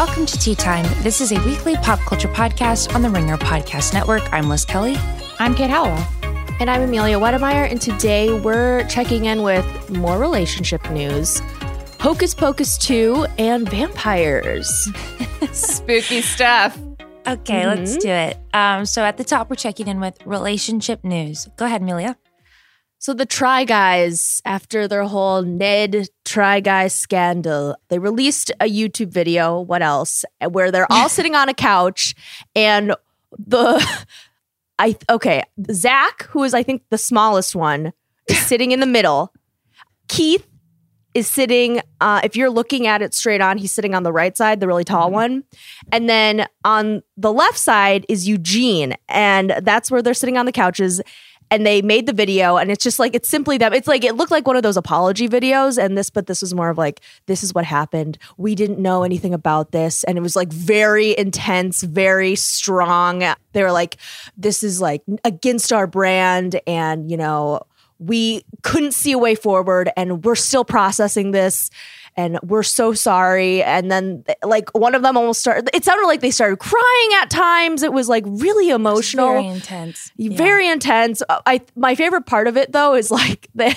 Welcome to Tea Time. This is a weekly pop culture podcast on the Ringer Podcast Network. I'm Liz Kelly. I'm Kate Halliwell. And I'm Amelia Wedemeyer. And today we're checking in with more relationship news Hocus Pocus 2 and vampires. Spooky stuff. Okay, let's do it. Um, so at the top, we're checking in with relationship news. Go ahead, Amelia. So the Try Guys, after their whole Ned Try Guys scandal, they released a YouTube video. What else? Where they're all sitting on a couch, and the I okay, Zach, who is I think the smallest one, is sitting in the middle. Keith is sitting. Uh, if you're looking at it straight on, he's sitting on the right side, the really tall one, and then on the left side is Eugene, and that's where they're sitting on the couches and they made the video and it's just like it's simply that it's like it looked like one of those apology videos and this but this was more of like this is what happened. We didn't know anything about this and it was like very intense very strong. They were like this is like against our brand and you know we couldn't see a way forward and we're still processing this and we're so sorry and then like one of them almost started it sounded like they started crying at times it was like really emotional Very intense. Yeah. very intense. I my favorite part of it though is like the.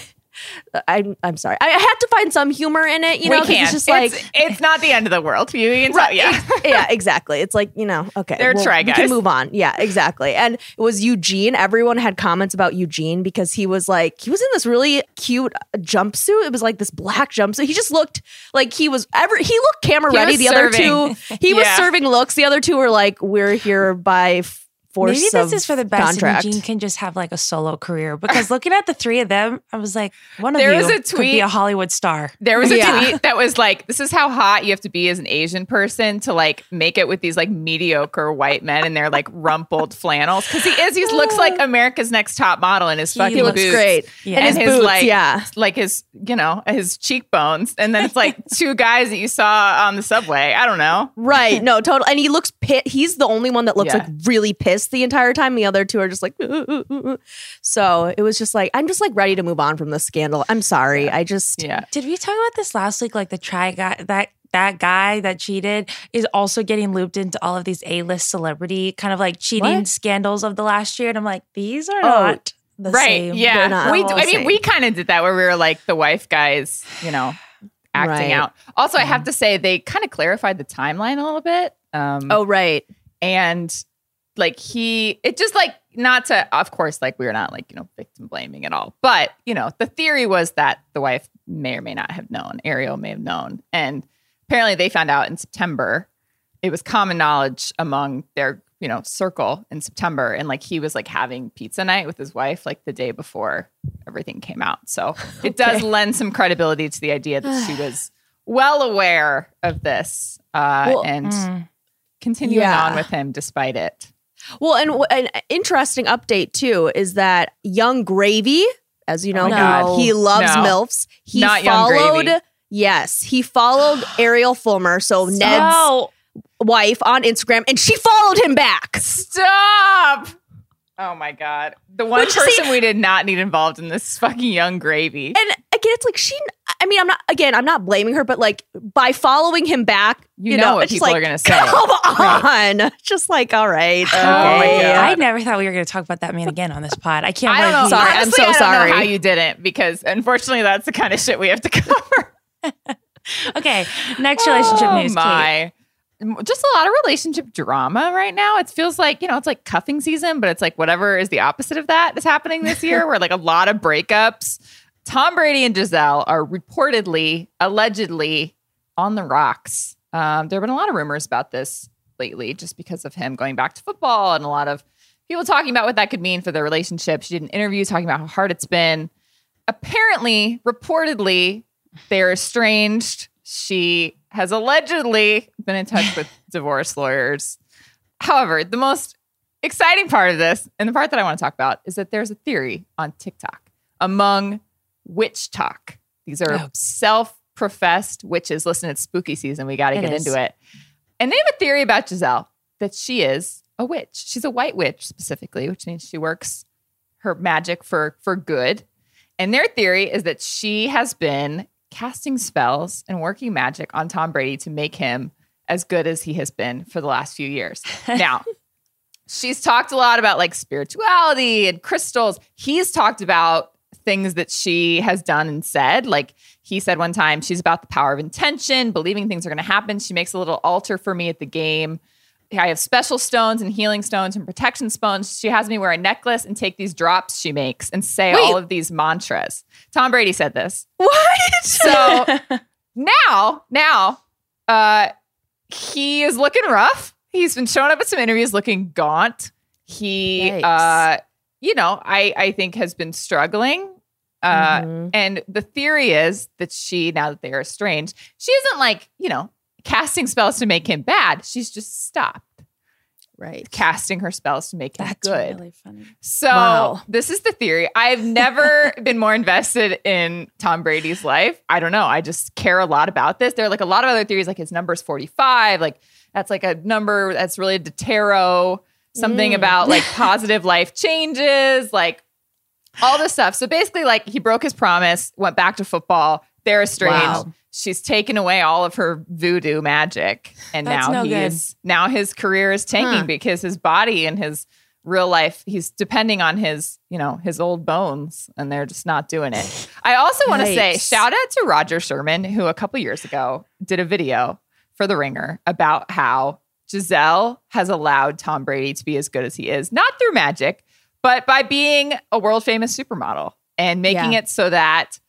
I'm I'm sorry. I, I had to find some humor in it. You know, we 'cause can't. it's just like it's, it's not the end of the world. You can tell, yeah. yeah, exactly. It's like you know, okay, They're try We can move on. Yeah, exactly. And it was Eugene. Everyone had comments about Eugene because he was like he was in this really cute jumpsuit. It was like this black jumpsuit. He just looked like he was ever. He looked camera He ready. The serving. other two, he was serving looks. The other two were like, we're here by force Maybe of this is for the best. contract. And Eugene can just have like a solo career because looking at the three of them, I was like, one of There you was a could be a Hollywood star. There was a Yeah. tweet that was like, "This is how hot you have to be as an Asian person to like make it with these like mediocre white men in their like rumpled flannels." Because he is, he looks like America's Next Top Model in his fucking he looks boots. great. Yeah. And, And his, his, boots, like- yeah. like his, you know, his cheekbones, and then it's like two guys that you saw on the subway. I don't know. Right. No, total. And he looks pit. He's the only one that looks Yeah. like really pissed the entire time. The other two are just like, so it was just like, I'm just like ready to move on from this scandal. I'm sorry. I just, Yeah, Did we talk about this last week? Like the try guy that that guy that cheated is also getting looped into all of these A-list celebrity kind of like cheating What? scandals of the last year. And I'm like, these are Oh, not the right. same. Yeah, not we. all I the mean, we kind of did that where we were like the wife guys, you know, acting Right. out. Also, I have to say they kind of clarified the timeline a little bit. Um, oh, right. and like he it just like not to of course like we were not like you know victim blaming at all but you know the theory was that the wife may or may not have known ariel may have known and apparently they found out in september it was common knowledge among their you know circle in september and like he was like having pizza night with his wife like the day before everything came out so it does lend some credibility to the idea that she was well aware of this uh, Well, and mm. continuing Yeah. on with him despite it Well, and w- an interesting update too is that Yung Gravy, as you know, Oh he loves No. milfs. He Not followed. Yes, he followed Ariel Fulmer, so Ned's wife on Instagram, and she followed him back. Stop! Oh my god. The one Which, see- person we did not need involved in this fucking yung gravy. And again, it's like she. I mean, I'm not. Again, I'm not blaming her, but like by following him back, You you, know know, what it's people like, are gonna say. Come on, just like all right. Oh my okay. God. I never thought we were going to talk about that man again on this pod. I can't I don't believe know. he- Sorry, I'm so I don't sorry. know how you didn't because unfortunately that's the kind of shit we have to cover. Okay, next relationship oh news. Kate. Just a lot of relationship drama right now. It feels like, you know, it's like cuffing season, but it's like whatever is the opposite of that is happening this year, where like a lot of breakups. Tom Brady and Gisele are reportedly, allegedly on the rocks. Um, there have been a lot of rumors about this lately just because of him going back to football and a lot of people talking about what that could mean for their relationship. She did an interview talking about how hard it's been. Apparently, reportedly, they're estranged. She has allegedly been in touch with divorce lawyers. However, the most exciting part of this, and the part that I want to talk about, is that there's a theory on TikTok among WitchTok. These are Oh. self professed witches. Listen, it's spooky season. We got to get is. into it. And they have a theory about Gisele that she is a witch. She's a white witch specifically, which means she works her magic for for good. And their theory is that she has been casting spells and working magic on Tom Brady to make him as good as he has been for the last few years. Now, she's talked a lot about like spirituality and crystals. He's talked about things that she has done and said. Like he said one time, she's about the power of intention, believing things are going to happen. She makes a little altar for me at the game. I have special stones and healing stones and protection stones. She has me wear a necklace and take these drops she makes and say Wait. all of these mantras. Tom Brady said this. What? So now, now, uh, he is looking rough. He's been showing up at some interviews looking gaunt. He, Yikes. uh, you know, I I think has been struggling. Uh, Mhm. And the theory is that she, now that they are estranged, she isn't like you know casting spells to make him bad. She's just stopped right. casting her spells to make him That's good. really funny. So Wow. this is the theory. I've never been more invested in Tom Brady's life. I don't know. I just care a lot about this. There are like a lot of other theories, like his number's 45. Like that's like a number that's related to tarot, something Mm. about like positive life changes, like all this stuff. So basically, like he broke his promise, went back to football. They're estranged. Wow. She's taken away all of her voodoo magic, and That's now no he good. now his career is tanking Huh. because his body and his real life he's depending on his you know his old bones and they're just not doing it i also want to say shout out to rodger sherman who a couple years ago did a video for the ringer about how gisele has allowed tom brady to be as good as he is not through magic but by being a world famous supermodel and making Yeah. it so that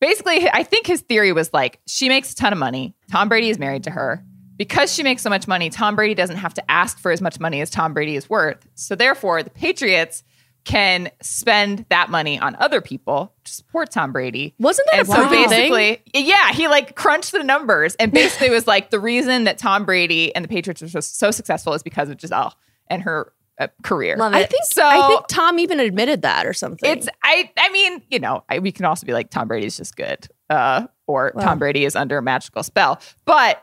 basically i think his theory was like she makes a ton of money. Tom brady is married to her. Because she makes so much money tom brady doesn't have to ask for as much money as tom brady is worth. So therefore the patriots can spend that money on other people to support tom brady. Wasn't that and a so thing? basically yeah he like crunched the numbers and basically was like the reason that tom brady and the patriots are so, so successful is because of gisele and her career Love I think So- I think Tom even admitted that or something. it's I I mean, you know, I, we can also be like Tom Brady's just good, uh, or. Tom Brady is under a magical spell. But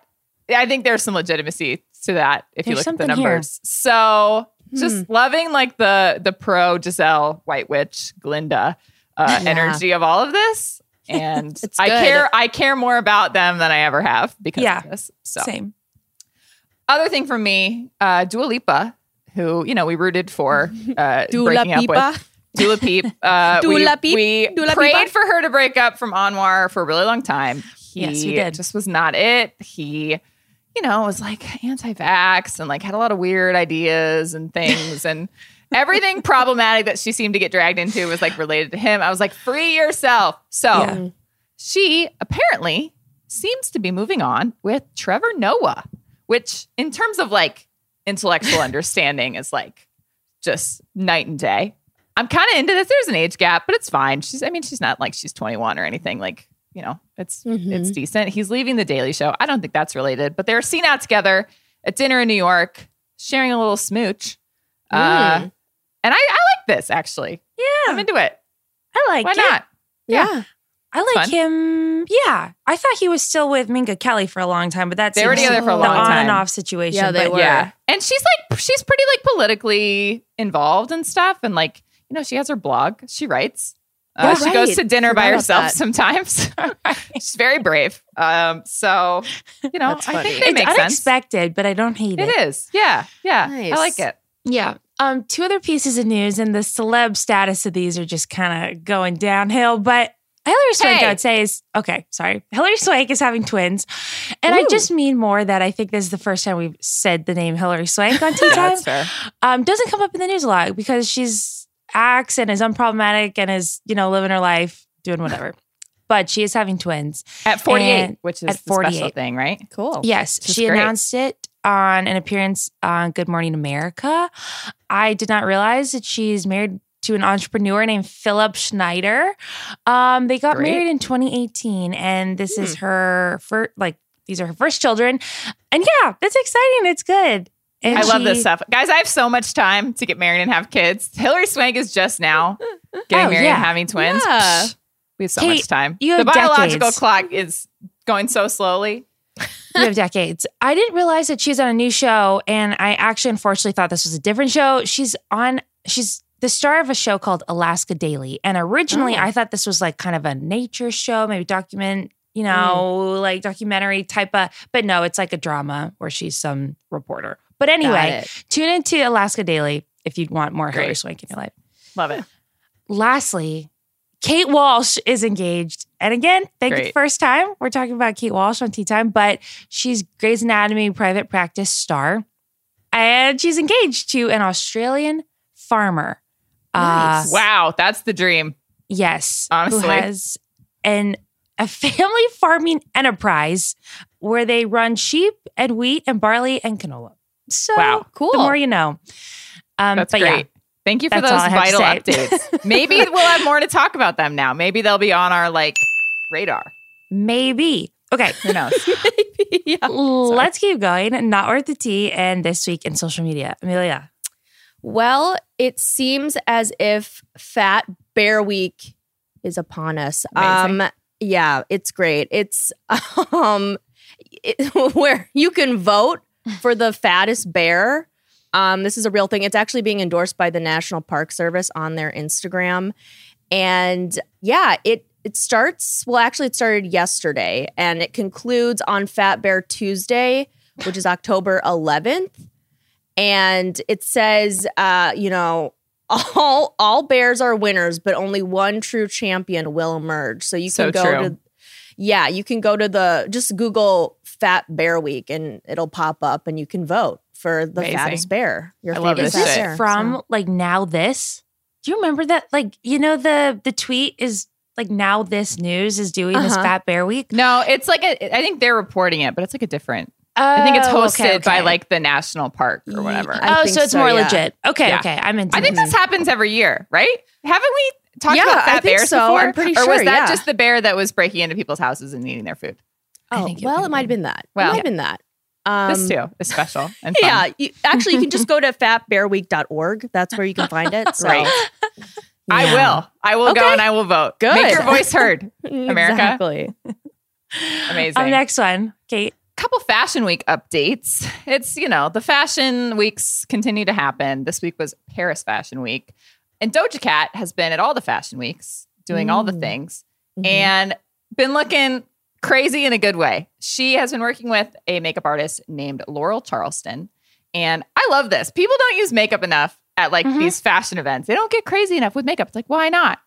I think there's some legitimacy to that if you look at the something here. numbers. So Hmm. just loving like the the pro Gisele White Witch Glinda uh, Yeah. energy of all of this. And It's I good. care I care more about them than I ever have because Yeah. of this. So Same. other thing for me, uh, Dua Lipa, who you know we rooted for uh, Dula breaking up with. Dula Peep. Uh, we, Peep. we Dula prayed Peepa. for her to break up from Anwar for a really long time. He Yes, we did. just was not it. He, you know, was like anti-vax and like had a lot of weird ideas and things and everything problematic that she seemed to get dragged into was like related to him. I was like, free yourself. So Yeah. she apparently seems to be moving on with Trevor Noah, which in terms of like intellectual understanding is like just night and day. I'm kind of into this. There's an age gap, but it's fine. She's I mean, she's not like she's 21 or anything. Like, you know, it's it's decent. He's leaving the Daily Show. I don't think that's related, but they're seen out together at dinner in New York, sharing a little smooch. Uh, and I, I like this actually. Yeah, I'm into it. I like it. Why it. not? Yeah. I like fun. him. Yeah, I thought he was still with Minka Kelly for a long time, but that's They were together for a the long on time. and off situation. Yeah, they but were. Yeah. And she's like, she's pretty like politically involved and stuff. And like, you know, she has her blog. She writes. Uh, Yeah, she goes to dinner by Forgot about herself sometimes. she's very brave. Um, so, you know, I think they It's make sense. unexpected, but I don't hate it. It is. Yeah. Yeah. Nice. I like it. Yeah. Um, two other pieces of news, and the celeb status of these are just kind of going downhill. But Hilary Swank, Hey. I would say, is okay. Sorry, Hilary Swank is having twins, and I just mean more that I think this is the first time we've said the name Hilary Swank on Tea Time. Um, doesn't come up in the news a lot because she's acts and is unproblematic and is you know living her life, doing whatever. but she is having twins. At 48, And which is at the special 48. thing, right? Cool. Yes, Which she great. announced it on an appearance on Good Morning America. I did not realize that she's married to an entrepreneur named Philip Schneider. Um, they got Great. married in 2018, and this is her first, like, these are her first children. And yeah, that's exciting. It's good. And I love this stuff. Guys, I have so much time to get married and have kids. Hilary Swank is just now getting Oh, married yeah. and having twins. Yeah. We have so Kate, much time. the biological decades. clock is going so slowly. you have decades. I didn't realize that she's on a new show, and I actually unfortunately thought this was a different show. She's on. She's the star of a show called Alaska Daily, and originally Oh. I thought this was like kind of a nature show, maybe document, you know, mm. like documentary type of. But no, it's like a drama where she's some reporter. But anyway, tune into Alaska Daily if you want more Hilary Swank in your life. Love it. Lastly, Kate Walsh is engaged. And again, thank you. Great. First time we're talking about Kate Walsh on Tea Time, but she's Grey's Anatomy private practice star. And she's engaged to an Australian farmer. Nice. Uh, Wow, that's the dream. yes. Honestly. Who has an a family farming enterprise where they run sheep and wheat and barley and canola. So Wow. Cool. the more you know. Um, That's but great. yeah, Thank you for those I have to vital updates. Maybe we'll have more to talk about them now. Maybe they'll be on our like radar. maybe. Okay. Who knows? yeah. Let's keep going. Not worth the tea. And this week in social media, Amelia. Well, it seems as if Fat Bear Week is upon us. Amazing. Um yeah, it's great. It's um it- where you can vote for the fattest bear. Um this is a real thing. It's actually being endorsed by the National Park Service on their Instagram. And yeah, it it starts well actually it started yesterday and it concludes on Fat Bear Tuesday, which is October 11th and it says uh you know all all bears are winners but only one true champion will emerge so you So can go true. to yeah you can go to the just google fat bear week and it'll pop up and you can vote for the Amazing. fattest bear your I love favorite Is this fat this shit. bear. from So- like now this? Do you remember that? Like, you know, the the tweet is like now this news is doing this Uh-huh. Fat Bear Week. No, it's like a, I think they're reporting it, but it's like a different. I think it's Oh, hosted okay, by like the national park or whatever. I oh, so it's so, more yeah. legit. Okay, Yeah. okay. I'm into I think this. this happens every year, right? Haven't we talked Yeah, about I fat think bears so. before? I'm pretty sure. or was that yeah. just the bear that was breaking into people's houses and eating their food? I oh, think it well it might have been that Well, it might have been that um this too is special and fun. yeah you, actually you can just go to fatbearweek.org that's where you can find it so Great. I will. I will go and I will vote. Good. Make your voice heard. America. exactly Amazing. Um, next one, Kate. Couple fashion week updates. It's, you know, the fashion weeks continue to happen. This week was Paris Fashion Week. And Doja Cat has been at all the fashion weeks doing all the Mm. things Mhm. and been looking crazy in a good way. She has been working with a makeup artist named Laurel Charleston. And I love this. People don't use makeup enough at like Mhm. these fashion events. They don't get crazy enough with makeup. It's like, why not?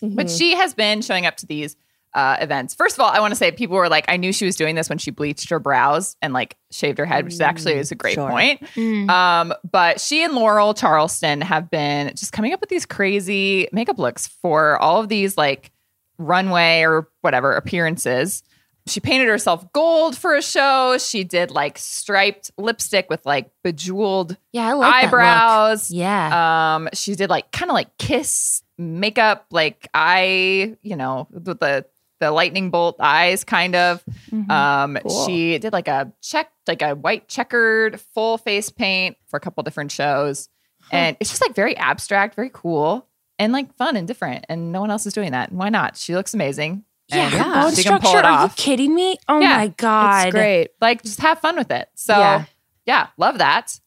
But Mhm. she has been showing up to these uh, events. First of all, I want to say people were like, I knew she was doing this when she bleached her brows and like shaved her head, which actually is a great sure. point. Mm. Um, but she and Laurel Charleston have been just coming up with these crazy makeup looks for all of these like runway or whatever appearances. She painted herself gold for a show. She did like striped lipstick with like bejeweled yeah, I like eyebrows. Yeah. Um, she did like kind of like kiss makeup, like eye, you know, with the the lightning bolt eyes, kind of. Mhm. Um, Cool. she did like a check, like a white checkered full face paint for a couple different shows, and it's just like very abstract, very cool, and like fun and different. And no one else is doing that. And why not? She looks amazing. yeah, and her yeah, bone she can pull structure. it Are you kidding me? Oh Yeah, my god, It's great. Like, just have fun with it. So, yeah, Yeah. love that.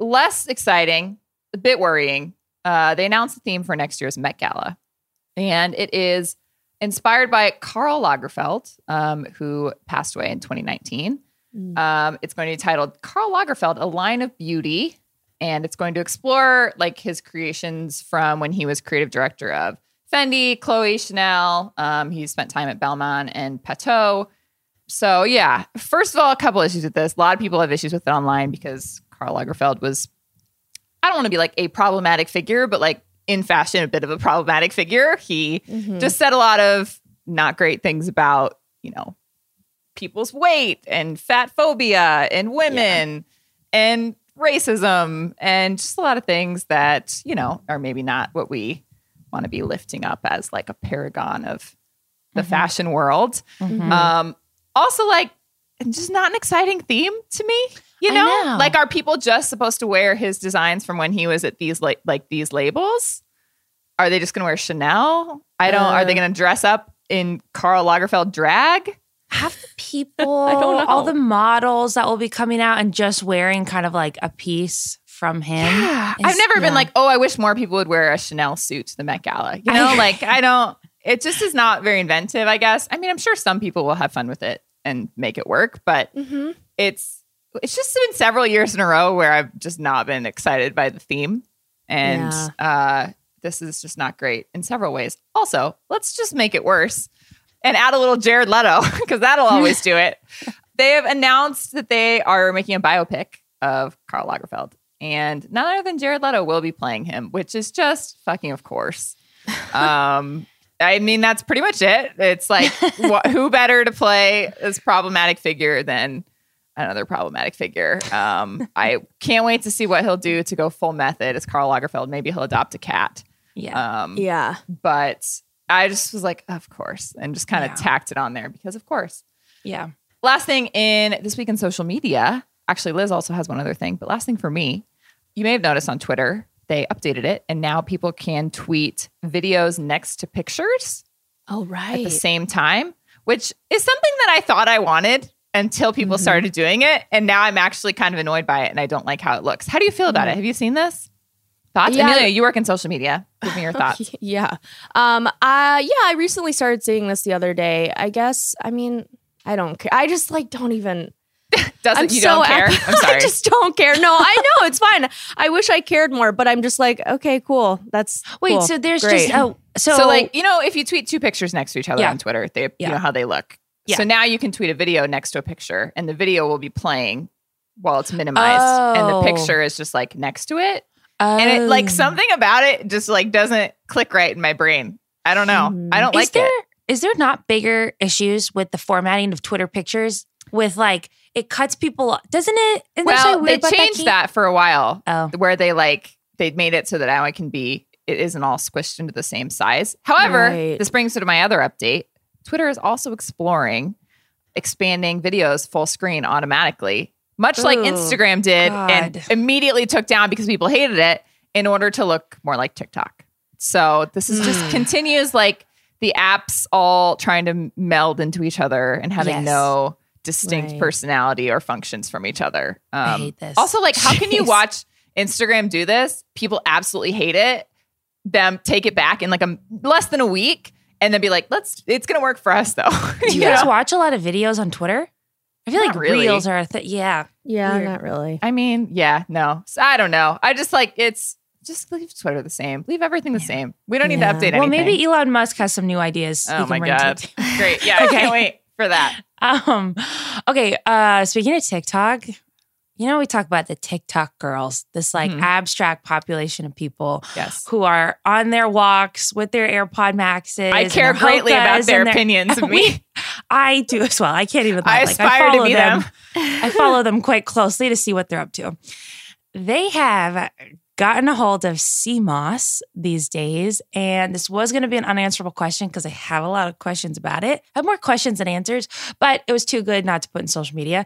Less exciting, a bit worrying. Uh, they announced the theme for next year's Met Gala, and it is inspired by Karl Lagerfeld, um, who passed away in 2019. Mm. Um, it's going to be titled Karl Lagerfeld: A Line of Beauty, and it's going to explore like his creations from when he was creative director of Fendi, Chloe, Chanel. Um, he spent time at Balmain and Patou. So yeah, first of all, a couple issues with this. A lot of people have issues with it online because Karl Lagerfeld was, I don't want to be like a problematic figure, but like in fashion, a bit of a problematic figure. He Mhm. just said a lot of not great things about, you know, people's weight and fat phobia and women and racism and just a lot of things that, you know, are maybe not what we want to be lifting up as like a paragon of the fashion world. Mhm. Um, also, like, just not an exciting theme to me. You know? know. like, are people just supposed to wear his designs from when he was at these like like these labels? Are they just going to wear Chanel? I don't. are they Uh. going to dress up in Karl Lagerfeld drag? Have the people, I don't know. all the models that will be coming out and just wearing kind of like a piece from him. Yeah, I've is- never been like, oh, I wish more people would wear a Chanel suit to the Met Gala. You know, like I don't. It just is not very inventive. I guess. I mean, I'm sure some people will have fun with it and make it work, but Mhm. it's it's just been several years in a row where I've just not been excited by the theme, and uh, this is just not great in several ways. Also, let's just make it worse and add a little Jared Leto because that'll always do it. They have announced that they are making a biopic of Karl Lagerfeld, and none other than Jared Leto will be playing him, which is just fucking of course. Um, I mean, that's pretty much it. It's like, wh- who better to play this problematic figure than another problematic figure? Um, I can't wait to see what he'll do to go full method as Karl Lagerfeld. Maybe he'll adopt a cat. yeah. Um, Yeah. But I just was like, of course, and just kind of Yeah. tacked it on there because, of course. yeah. Last thing in this week in social media, actually, Liz also has one other thing, but last thing for me, you may have noticed on Twitter, they updated it and now people can tweet videos next to pictures Oh right. at the same time, which is something that I thought I wanted until people Mm-hmm. started doing it. And now I'm actually kind of annoyed by it and I don't like how it looks. How do you feel about it? Have you seen this? Thoughts? Mm-hmm. Yeah. Amelia, you work in social media. Give me your thoughts. yeah. Um. Uh. Yeah. I recently started seeing this the other day. I guess. I mean, I don't care. I just like don't even. Doesn't I'm you so don't care? ap- I'm sorry. I just don't care. No, I know it's fine. I wish I cared more, but I'm just like, okay, cool. That's Wait, cool. so there's Great. just oh, so, so, like you know, if you tweet two pictures next to each other Yeah. on Twitter, they you know how they look. Yeah. So now you can tweet a video next to a picture, and the video will be playing while it's minimized, and the Oh. picture is just like next to it. And it like Oh. something about it just like doesn't click right in my brain. I don't know. Mhm. I don't is like there it. is there not bigger issues with the formatting of Twitter pictures with like it cuts people off. doesn't it? Isn't Well, they changed Kate? that, for a while, Oh. where they like they made it so that now it can be it isn't all squished into the same size. However, Right. this brings me to my other update. Twitter is also exploring expanding videos full screen automatically, much like Instagram did, and immediately took down because people hated it in order to look more like TikTok. So this is just Mm. continues like the apps all trying to meld into each other and having Yes. no distinct Right. personality or functions from each other. Um, I hate this. Also, like, how can you watch Instagram do this? People absolutely hate it. Them take it back in like a less than a week, and then be like, "Let's." It's gonna work for us, though. Do you You guys watch a lot of videos on Twitter? I feel Not like really. reels are a thing. Yeah. yeah, Weird. not really. I mean, yeah, no, So, I don't know. I just like it's just leave Twitter the same. Leave everything the same. We don't need to update anything. Well, maybe Elon Musk has some new ideas. he Oh can my bring to God. Great. Yeah, I Okay. can't wait for that. Um, okay. Uh, speaking of TikTok, you know, we talk about the TikTok girls, this like Mhm. abstract population of people Yes. who are on their walks with their AirPod Maxes. I care greatly about hokas their opinions of We- me. I do as well. I can't even. Lie. I Like, aspire to follow be them. I follow them quite closely to see what they're up to. They have gotten a hold of sea moss these days, and this was going to be an unanswerable question because I have a lot of questions about it. I have more questions than answers, but it was too good not to put in social media.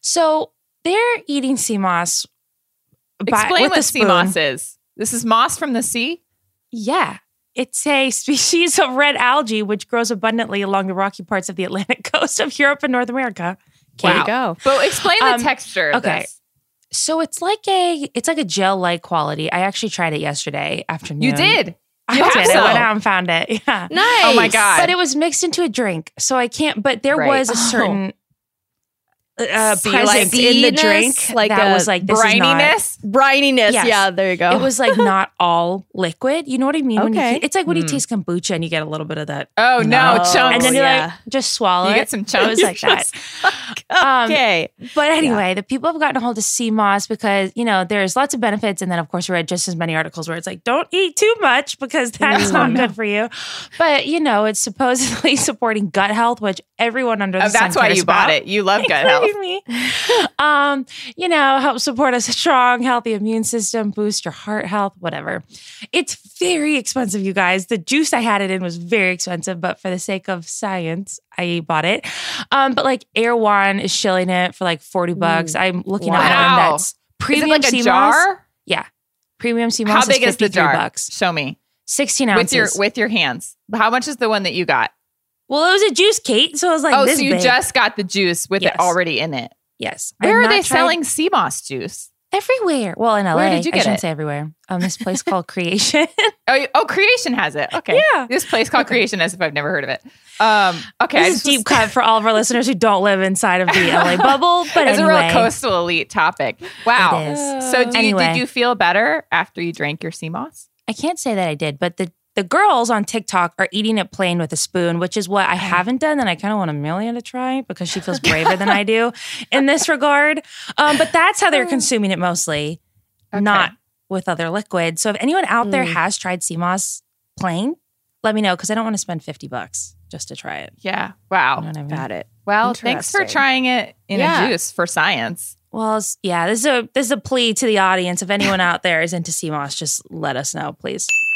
So they're eating sea moss. by- Explain what a spoon. sea moss is. This is moss from the sea. Yeah. It's a species of red algae which grows abundantly along the rocky parts of the Atlantic coast of Europe and North America. There Wow. you go. But explain the Um, texture. Of okay. this. So it's like a it's like a gel like quality. I actually tried it yesterday afternoon. You did. I You did. I went out and found it. Yeah. Nice. Oh my God. But it was mixed into a drink, so I can't. But there Right. was a Oh. Certain uh, So like presence in the drink like that a was like this is not- Brininess. Brininess. Yes. Yeah, there you go. It was like not all liquid. You know what I mean? When you, Okay. it's like when you Hmm. taste kombucha and you get a little bit of that, Oh no, No. chunks. and then you're yeah. like just swallow you it. get some chunks. It was like that. Um, okay. But anyway, the people have gotten a hold of sea moss because, you know, there's lots of benefits. And then, of course, we read just as many articles where it's like, don't eat too much because that's No, not no. good for you. But, you know, it's supposedly supporting gut health, which everyone under the Oh, that's sun why cares you bought it. You love gut health. Me. um, you know, help support a strong, healthy immune system, boost your heart health, whatever. It's very expensive, you guys. The juice I had it in was very expensive, but for the sake of science, I bought it. Um, but like Erewhon is shilling it for like 40 bucks. I'm looking at one Wow. that's Is premium it like a jar? Yeah. Premium sea moss How big is is the jar? bucks. Show me 16 ounces. with your with your hands. How much is the one that you got? Well, it was a juice, Kate. So it was like oh, so you big. just got the juice with Yes. it already in it. yes. Where I've are they tried- selling sea moss juice? Everywhere. Well, in LA. Where did you get I shouldn't it? say everywhere. Um, this place called Kreation. Oh, you- oh, Kreation has it. Okay, Yeah. This place called Kreation, as if I've never heard of it. Um, okay, I this is deep cut for all of our listeners who don't live inside of the LA bubble. But It's anyway, a real coastal elite topic. Wow. So, do you, Anyway. did you feel better after you drank your sea moss? I can't say that I did, but the the girls on TikTok are eating it plain with a spoon, which is what I haven't done, and I kind of want Amelia to try because she feels braver than I do in this regard. Um, but that's how they're consuming it mostly, Okay. not with other liquids. So if anyone out there Mm. has tried sea moss plain, let me know because I don't want to spend fifty bucks just to try it. Yeah. You Wow. know what I mean? Got it. Well, thanks for trying it in Yeah. a juice for science. Well, yeah, this is a this is a plea to the audience. If anyone out there is into sea moss, just let us know, please.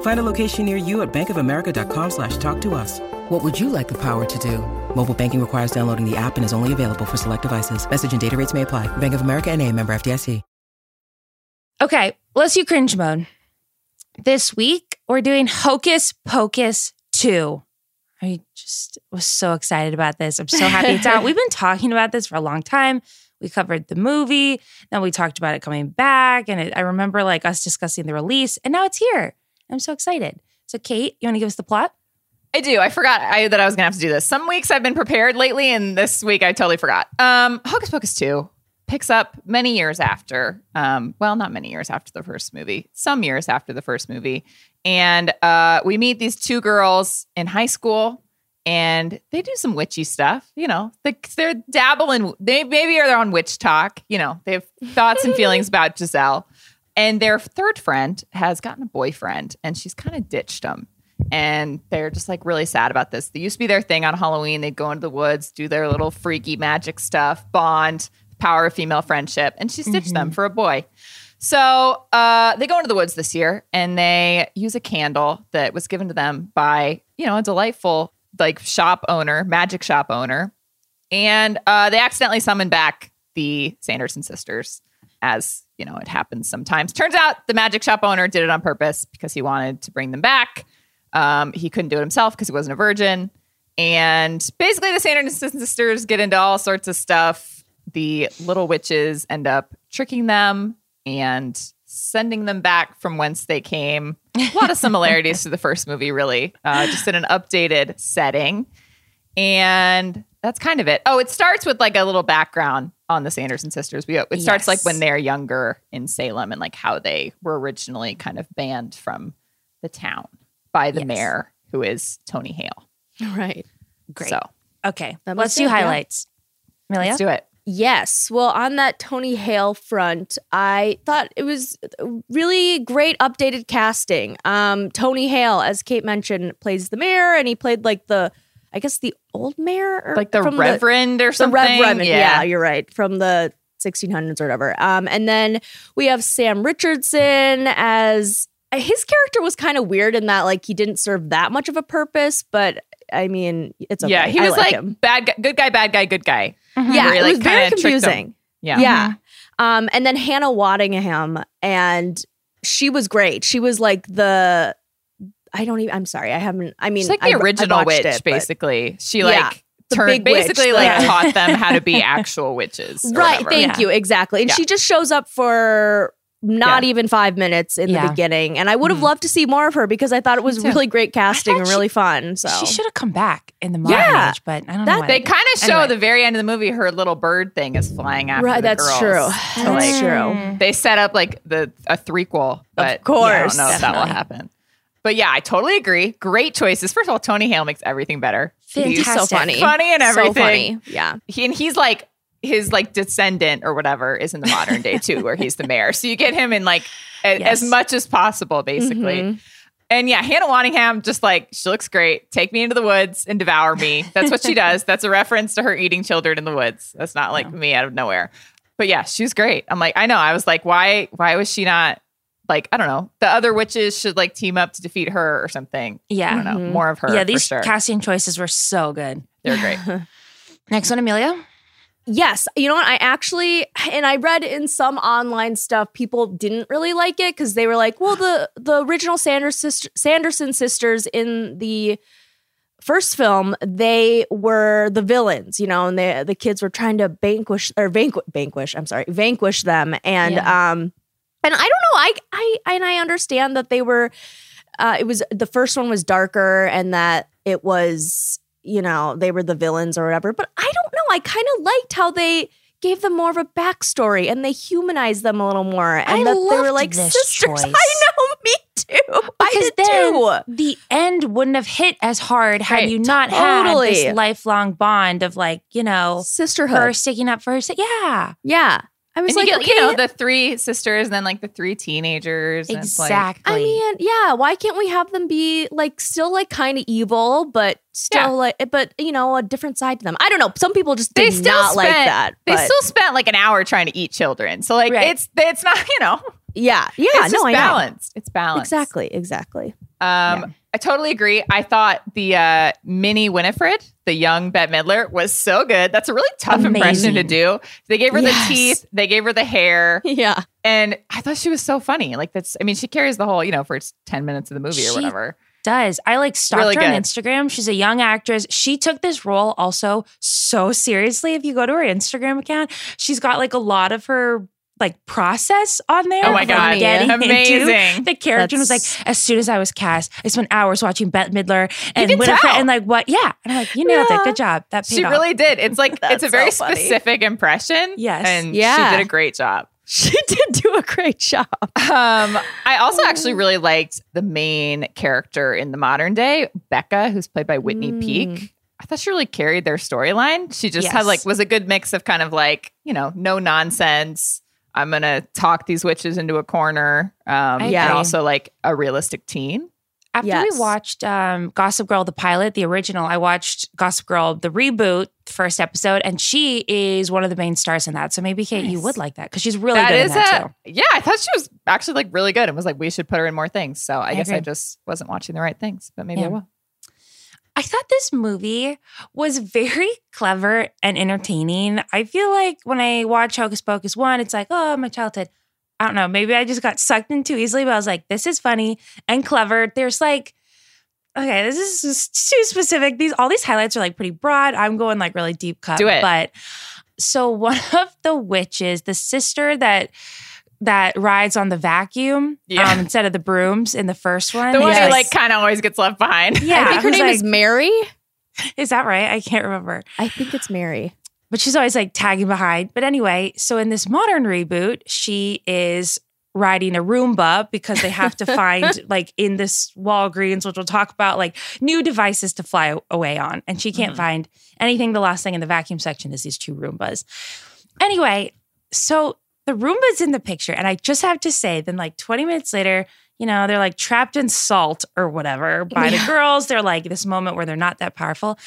Find a location near you at bankofamerica.com slash talk to us. What would you like the power to do? Mobile banking requires downloading the app and is only available for select devices. Message and data rates may apply. Bank of America and a member FDIC. Okay, let's do cringe mode. This week, we're doing Hocus Pocus 2. I just was so excited about this. I'm so happy it's out. We've been talking about this for a long time. We covered the movie, then we talked about it coming back, and it, I remember like us discussing the release, and now it's here. I'm so excited. So, Kate, you want to give us the plot? I do. I forgot I, that I was going to have to do this. Some weeks I've been prepared lately, and this week I totally forgot. Um, Hocus Pocus 2 picks up many years after, um, well, not many years after the first movie, some years after the first movie. And uh, we meet these two girls in high school, and they do some witchy stuff. You know, they, they're dabbling, they maybe are on WitchTok. You know, they have thoughts and feelings about Gisele. And their third friend has gotten a boyfriend, and she's kind of ditched him and they're just like really sad about this. They used to be their thing on Halloween. They'd go into the woods, do their little freaky magic stuff, bond, power of female friendship, and she stitched them for a boy. So uh, they go into the woods this year and they use a candle that was given to them by, you know, a delightful like shop owner, magic shop owner. And uh, they accidentally summon back the Sanderson sisters, as you know, it happens sometimes. Turns out the magic shop owner did it on purpose because he wanted to bring them back. Um, he couldn't do it himself because he wasn't a virgin. And basically, the Sanderson sisters get into all sorts of stuff. The little witches end up tricking them and sending them back from whence they came. A lot of similarities to the first movie, really, uh, just in an updated setting. And that's kind of it. Oh, it starts with like a little background on the Sanderson sisters. We, it starts like when they're younger in Salem and like how they were originally kind of banned from the town by the Yes. mayor, who is Tony Hale. Right. Great. So Okay, That let's do sense, yeah. highlights. Amelia? let's do it. Yes. Well, on that Tony Hale front, I thought it was really great updated casting. Um, Tony Hale, as Kate mentioned, plays the mayor, and he played like the, I guess the old mayor, or Like the from Reverend or something. Rev Reverend. Yeah. you're right. From the 1600s or whatever. Um, and then we have Sam Richardson as his character was kind of weird in that like he didn't serve that much of a purpose, but I mean, it's okay. Yeah, he I was like, him. bad guy, good guy, bad guy, good guy. Yeah, where he, it was very kinda tricked them. confusing. Yeah. Yeah. Um, and then Hannah Waddingham, and she was great. She was like the I don't even. I'm sorry, I haven't. I mean, She's like the I original watched witch, it, but- basically. She Yeah, like the turned big witch, basically like Yeah. taught them how to be actual witches. Right. whatever. Thank Yeah. you. Exactly. And Yeah. she just shows up for not Yeah. even five minutes in Yeah. the beginning, and I would have Mhm. loved to see more of her because I thought it was really great casting thought and she- really fun. So She should have come back in the modern Yeah. age, but I don't That- know. why They kind of show Anyway. the very end of the movie her little bird thing is flying after right, the that's girls. true. So, That's like, true. They set up like the a threequel, but of course. I don't know if that will happen. But yeah, I totally agree. Great choices. First of all, Tony Hale makes everything better. He's Fantastic. So funny. funny and So everything. funny. Yeah. he, and he's like his like descendant or whatever is in the modern day too, where he's the mayor. So you get him in like a, Yes. as much as possible, basically. Mhm. And yeah, Hannah Waddingham just like she looks great. Take me into the woods and devour me. That's what she does. That's a reference to her eating children in the woods. That's not like me out of nowhere. But yeah, she's great. I'm like, I know. I was like, why? Why was she not like? I don't know. The other witches should like team up to defeat her or something. Yeah, I Yeah. don't know. Mhm. More of her. Yeah, for these sure. casting choices were so good. They're great. Next one, Amelia. Yes, you know what? I actually, and I read in some online stuff, people didn't really like it because they were like, "Well, the the original Sanders sister, Sanderson sisters in the first film, they were the villains, you know, and they, the kids were trying to vanquish or vanquish, vanquish. I'm sorry, vanquish them, and um, and I don't know, I I and I understand that they were, uh, it was the first one was darker, and that it was you know, they were the villains or whatever. But I don't know. I kind of liked how they gave them more of a backstory and they humanized them a little more. And I that they were like sisters. choice. I know, me too. I Because did then too. the end wouldn't have hit as hard had Right. you not Totally. had this lifelong bond of like, you know, Sisterhood. her sticking up for her. Yeah, Yeah. I was and like, you get, okay. you know, the three sisters and then like the three teenagers. and it's like- exactly. I mean, yeah. Why can't we have them be like still like kind of evil, but still Yeah. like, but you know, a different side to them? I don't know. Some people just they did still not spent, like that. They but- still spent like an hour trying to eat children. So like Right. it's it's not you know yeah, yeah. it's no, just I know. balanced. It's balanced. Exactly, exactly. Um, I totally agree. I thought the uh, mini Winifred, the young Bette Midler, was so good. That's a really tough impression to do. They gave her Yes. the teeth, they gave her the hair, Yeah. and I thought she was so funny. Like that's, I mean, she carries the whole, you know, first ten minutes of the movie or whatever. does. I like stalked Really her on. Instagram. She's a young actress. She took this role also so seriously. If you go to her Instagram account, she's got like a lot of her like process on there. Oh my of, like, God. getting into Amazing. the character and was like, as soon as I was cast, I spent hours watching Bette Midler and Winifred tell. and like what? Yeah, and I'm like, you nailed Yeah. it. Good job. That paid She off. really did. It's like it's a very so specific impression. Yes. and Yeah. she did a great job. She did do a great job. Um, I also actually really liked the main character in the modern day, Becca, who's played by Whitney Mm. Peak. I thought she really carried their storyline. She just Yes. had like was a good mix of kind of like you know no nonsense. I'm gonna talk these witches into a corner, um, I and also like a realistic teen. After Yes. we watched um, Gossip Girl, the pilot, the original, I watched Gossip Girl, the reboot, the first episode, and she is one of the main stars in that. So maybe Kate, you would like that because she's really That good is in that a too. yeah. I thought she was actually like really good, and was like we should put her in more things. So I, I guess I just wasn't watching the right things, but maybe I will. I thought this movie was very clever and entertaining. I feel like when I watch Hocus Pocus 1, it's like, oh, my childhood. I don't know. Maybe I just got sucked in too easily, but I was like, this is funny and clever. There's like, okay, this is too specific. These all these highlights are like pretty broad. I'm going like really deep cut. Do it. But so one of the witches, the sister that that rides on the vacuum Yeah. um, instead of the brooms in the first one. The one Yes. who like kind of always gets left behind. yeah, I think her name like- is Mary. is that right? I can't remember. I think it's Mary. but she's always like tagging behind. But anyway, so in this modern reboot, she is riding a Roomba because they have to find like in this Walgreens, which we'll talk about, like new devices to fly away on. And she can't find anything. The last thing in the vacuum section is these two Roombas. Anyway, so the Roomba's in the picture. And I just have to say, then like 20 minutes later, you know, they're like trapped in salt or whatever by the girls. They're like this moment where they're not that powerful.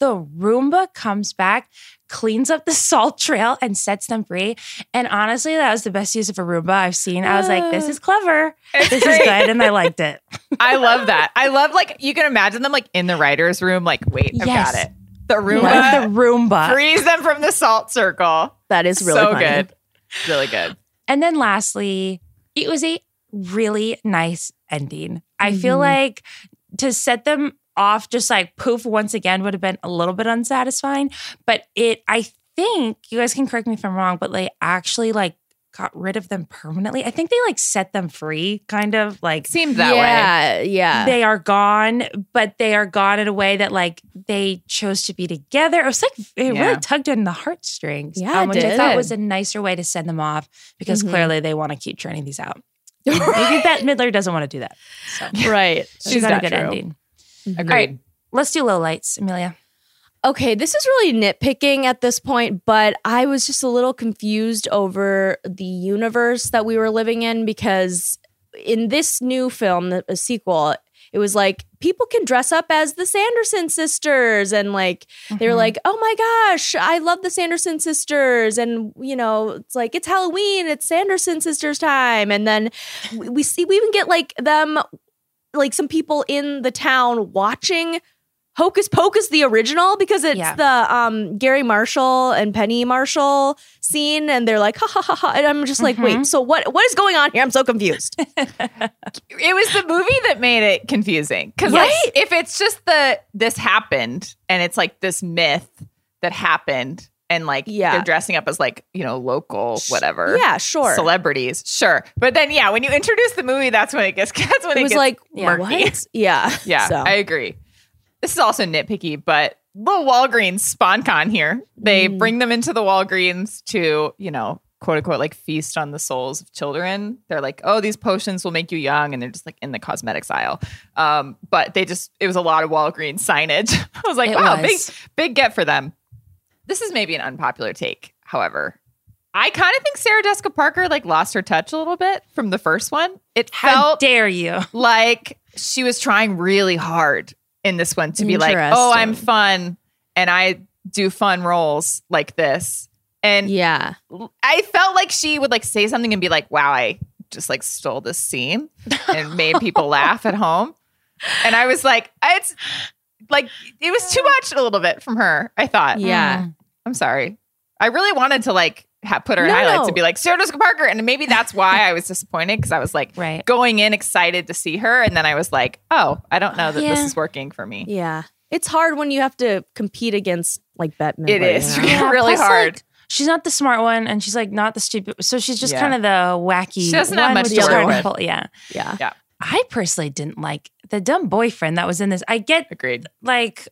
The Roomba comes back, cleans up the salt trail, and sets them free. And honestly, that was the best use of a Roomba I've seen. I was like, this is clever. It's This is good. And I liked it. I love that. I love like you can imagine them like in the writer's room, like, wait, I've Yes. got it. The Roomba the Roomba. frees them from the salt circle. That is really so good. Really good. And then lastly, it was a really nice ending. I feel Mhm. like to set them off just like poof once again would have been a little bit unsatisfying, but it I think you guys can correct me if I'm wrong, but they actually like got rid of them permanently. I think they like set them free kind of like Seemed that way. yeah, yeah. they are gone, but they are gone in a way that like they chose to be together. It was like it Yeah. really tugged in the heartstrings, Yeah, it which I did. thought was a nicer way to send them off because Mhm. clearly they want to keep churning these out. Maybe Bette Midler doesn't want to do that. So right. she She's got a good true. ending. Agreed. right. Let's do low lights, Amelia. Okay, this is really nitpicking at this point, but I was just a little confused over the universe that we were living in because in this new film, the a sequel, it was like people can dress up as the Sanderson sisters and like they were mm-hmm. like, "Oh my gosh, I love the Sanderson sisters." And you know, it's like it's Halloween, it's Sanderson sisters time. And then we see we even get like them like some people in the town watching Hocus Pocus the original because it's Yeah. the um Garry Marshall and Penny Marshall scene and they're like ha ha ha ha and I'm just like Mhm. wait so what what is going on here I'm so confused It was the movie that made it confusing. Because like if it's just the this happened and it's like this myth that happened and like Yeah. they're dressing up as like, you know, local whatever. yeah sure Celebrities, sure. But then yeah, when you introduce the movie, that's when it gets that's when it it, was gets like yeah. murky. what yeah Yeah, so. I agree. This is also nitpicky, but little Walgreens sponcon here. They Mm. bring them into the Walgreens to, you know, quote unquote, like feast on the souls of children. They're like, oh, these potions will make you young. And they're just like in the cosmetics aisle. Um, but they just, it was a lot of Walgreens signage. I was like, It wow, was. big, big get for them. This is maybe an unpopular take, however. I kind of think Sarah Jessica Parker like lost her touch a little bit from the first one. It How felt dare you? like she was trying really hard in this one to be like, oh, I'm fun and I do fun roles like this. And yeah I felt like she would like say something and be like, wow, I just like stole this scene and made people laugh at home. and I was like, it's like it was too much a little bit from her. I thought. Yeah. Mm. I'm sorry. I really wanted to like ha- put her in No, highlights no. and be like Sarah Jessica Parker, and maybe that's why I was disappointed because I was like Right. going in excited to see her, and then I was like, oh, I don't know that this is working for me. Yeah. It's hard when you have to compete against like Bette Midler. It is you know? Yeah, really plus, hard. like, she's not the smart one, and she's like not the stupid. So she's just Yeah. kind of the wacky. She doesn't have much with to work with. pull- Yeah, Yeah. I personally didn't like the dumb boyfriend that was in this. I get Agreed. like.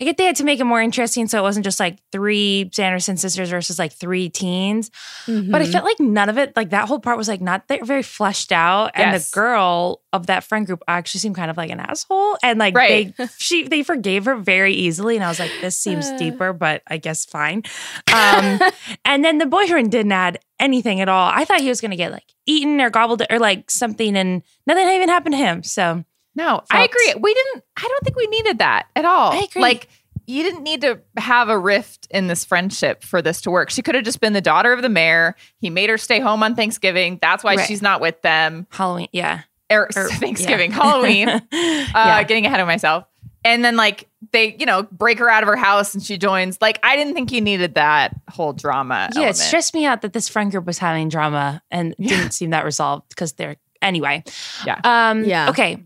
I get they had to make it more interesting, so it wasn't just like three Sanderson sisters versus like three teens. But I Mhm. felt like none of it, like that whole part was like not that very fleshed out. And Yes. the girl of that friend group actually seemed kind of like an asshole. And like Right. they she they forgave her very easily. And I was like, this seems Uh. deeper, but I guess fine. Um and then the boyfriend didn't add anything at all. I thought he was gonna get like eaten or gobbled or like something and nothing even happened to him. So No, I agree. We didn't. I don't think we needed that at all. I agree. Like you didn't need to have a rift in this friendship for this to work. She could have just been the daughter of the mayor. He made her stay home on Thanksgiving. That's why Right. she's not with them. Halloween, yeah. Or, Or- Thanksgiving, yeah. Halloween. Uh, Yeah. Getting ahead of myself. And then like they, you know, break her out of her house and she joins. Like I didn't think you needed that whole drama. Yeah, it stressed me out that this friend group was having drama and didn't seem that resolved because they're anyway. Yeah. Um Yeah. okay.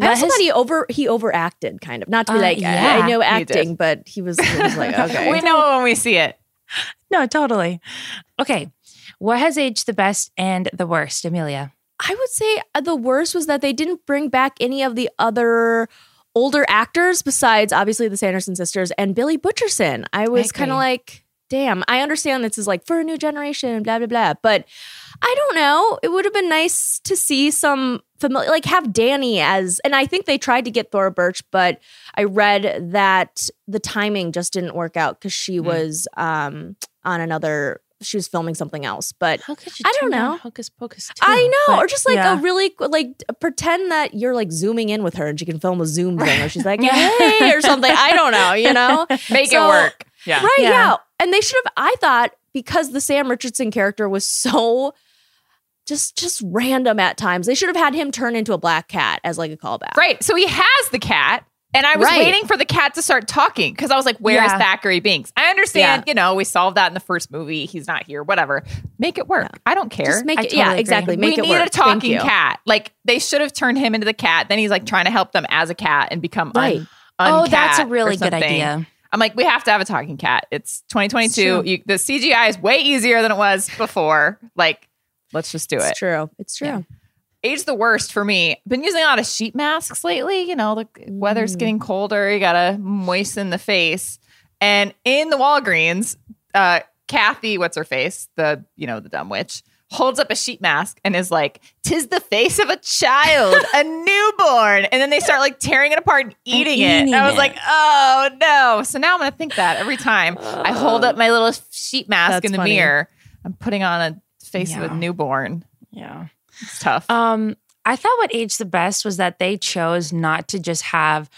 I also his- thought he over he overacted kind of. Not to be Uh, like I- yeah, I know acting, did. but he was, he was like okay. we know it when we see it. No, totally. Okay. What has aged the best and the worst, Amelia? I would say uh, the worst was that they didn't bring back any of the other older actors besides obviously the Sanderson sisters and Billy Butcherson. I was kind of like, damn, I understand this is like for a new generation, blah, blah, blah. But I don't know. It would have been nice to see some familiar, like have Danny as, and I think they tried to get Thora Birch, but I read that the timing just didn't work out because she was um, on another, she was filming something else. But How could you I don't know. Hocus Pocus. I know, But, or just like yeah. a really like pretend that you're like zooming in with her and she can film a zoom thing, or she's like, Yeah. "Hey," or something. I don't know, you know, Make So- it work. Yeah. right? Yeah. Yeah. and they should have. I thought because the Sam Richardson character was so just just random at times, they should have had him turn into a black cat as like a callback. Right. So he has the cat. And I was Right. waiting for the cat to start talking because I was like, where's Yeah. Thackery Binx? I understand, you know, we solved that in the first movie. He's not here, whatever. Make it work. I don't care. Just make it, totally yeah, agree. exactly. Make we it need work. a talking cat. Like they should have turned him into the cat. Then he's like trying to help them as a cat and become Right. un- Oh, that's a really good idea. I'm like, we have to have a talking cat. It's 2022. It's You, the CGI is way easier than it was before. Like, let's just do it. It's true. It's true. Yeah. age the worst for me. Been using a lot of sheet masks lately. You know, the weather's Mm. getting colder. You gotta moisten the face. And in the Walgreens, uh, Kathy, what's her face? The you know the dumb witch holds up a sheet mask and is like, "Tis the face of a child, a newborn." And then they start like tearing it apart and eating, it. eating And I was it. like, "Oh no!" So now I'm gonna think that every time I hold up my little sheet mask That's in the funny. mirror, I'm putting on a face of a newborn. Yeah. It's tough. Um, I thought what aged the best was that they chose not to just have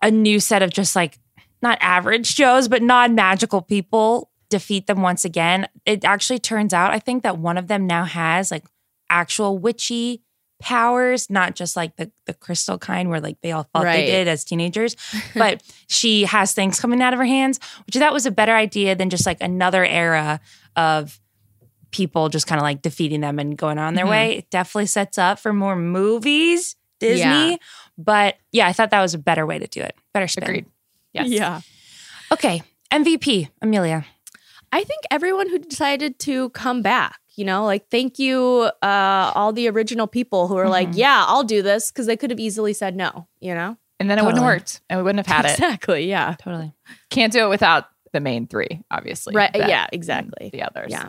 a new set of just like not average Joes, but non magical people defeat them once again. It actually turns out, I think that one of them now has like actual witchy powers, not just like the the crystal kind where like they all thought Right. they did as teenagers, but she has things coming out of her hands, which I thought was a better idea than just like another era of people just kind of like defeating them and going on their Mhm. way. It definitely sets up for more movies, Disney. Yeah. But yeah, I thought that was a better way to do it. Better spin. Agreed. Yes. Yeah. Okay. MVP, Amelia. I think everyone who decided to come back, you know, like thank you, uh, all the original people who are like, Mhm. yeah, I'll do this because they could have easily said no, you know? And then it wouldn't have worked and we wouldn't have had it. Exactly. Yeah. Totally. Can't do it without the main three, obviously. Right. Yeah. Exactly. The others. Yeah.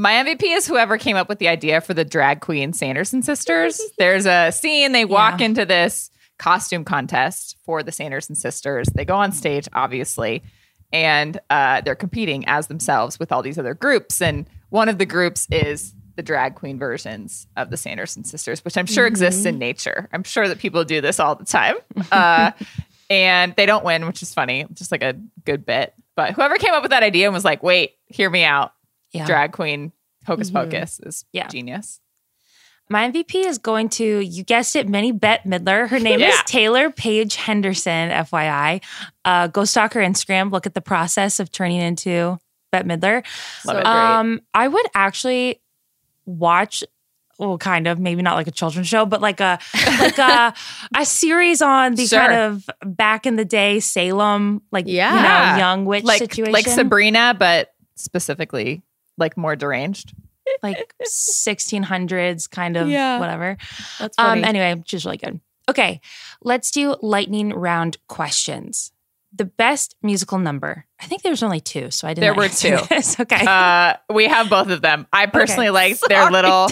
My MVP is whoever came up with the idea for the drag queen Sanderson sisters. There's a scene, they walk Yeah. into this costume contest for the Sanderson sisters. They go on stage, obviously, and uh, they're competing as themselves with all these other groups. And one of the groups is the drag queen versions of the Sanderson sisters, which I'm sure exists in nature. I'm sure that people do this all the time. Uh, and they don't win, which is funny, just like a good bit. But whoever came up with that idea and was like, wait, hear me out Yeah. drag queen hocus Mhm. pocus is Yeah. genius. My MVP is going to, you guessed it, Minnie Bette Midler. Her name is Taylor Paige Henderson, FYI. Uh, go stalk her Instagram, look at the process of turning into Bette Midler. Love it. Um, I would actually watch, well, kind of, maybe not like a children's show, but like a like a a series on the Sure. kind of back in the day Salem, like Yeah. you know, young witch like situation, like Sabrina, but specifically like more deranged. like 1600s kind of Yeah. whatever. That's Um, funny. anyway, she's really good. Okay, let's do lightning round questions. The best musical number. I think there was only two, so I didn't. There were two. This. Okay. Uh, we have both of them. I personally Okay. liked their little